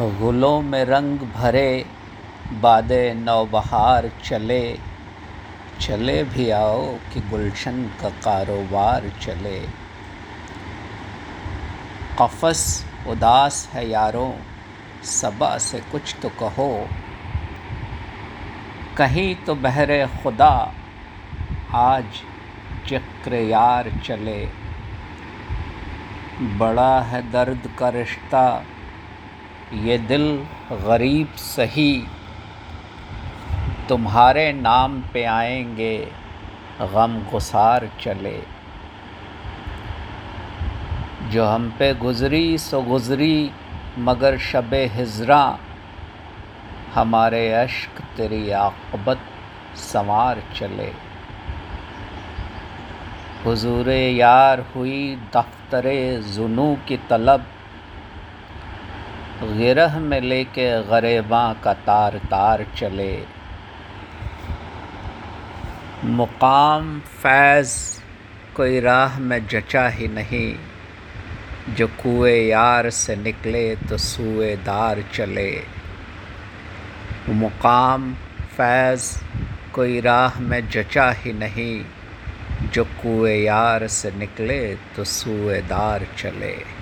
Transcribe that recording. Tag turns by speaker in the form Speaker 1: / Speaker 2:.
Speaker 1: गुलों में रंग भरे, बादे नौबहार चले। चले भी आओ कि गुलशन का कारोबार चले। कफ़स उदास है यारों, सबा से कुछ तो कहो। कहीं तो बहरे खुदा, आज चक्र यार चले। बड़ा है दर्द का रिश्ता ये दिल गरीब सही, तुम्हारे नाम पे आएँगे गम गुसार चले। जो हम पे गुज़री सो गुज़री, मगर शब हिजरा, हमारे अश्क तेरी आकबत संवार चले। हुजूर यार हुई दफ्तर जुनू की तलब गिरह में लेके गरेबा का तार तार चले। मुकाम फैज़ कोई राह में जचा ही नहीं। जो कुए यार से निकले तो सुए दार चले। मुकाम फैज़ कोई राह में जचा ही नहीं। जो कुए यार से निकले तो सुएदार चले।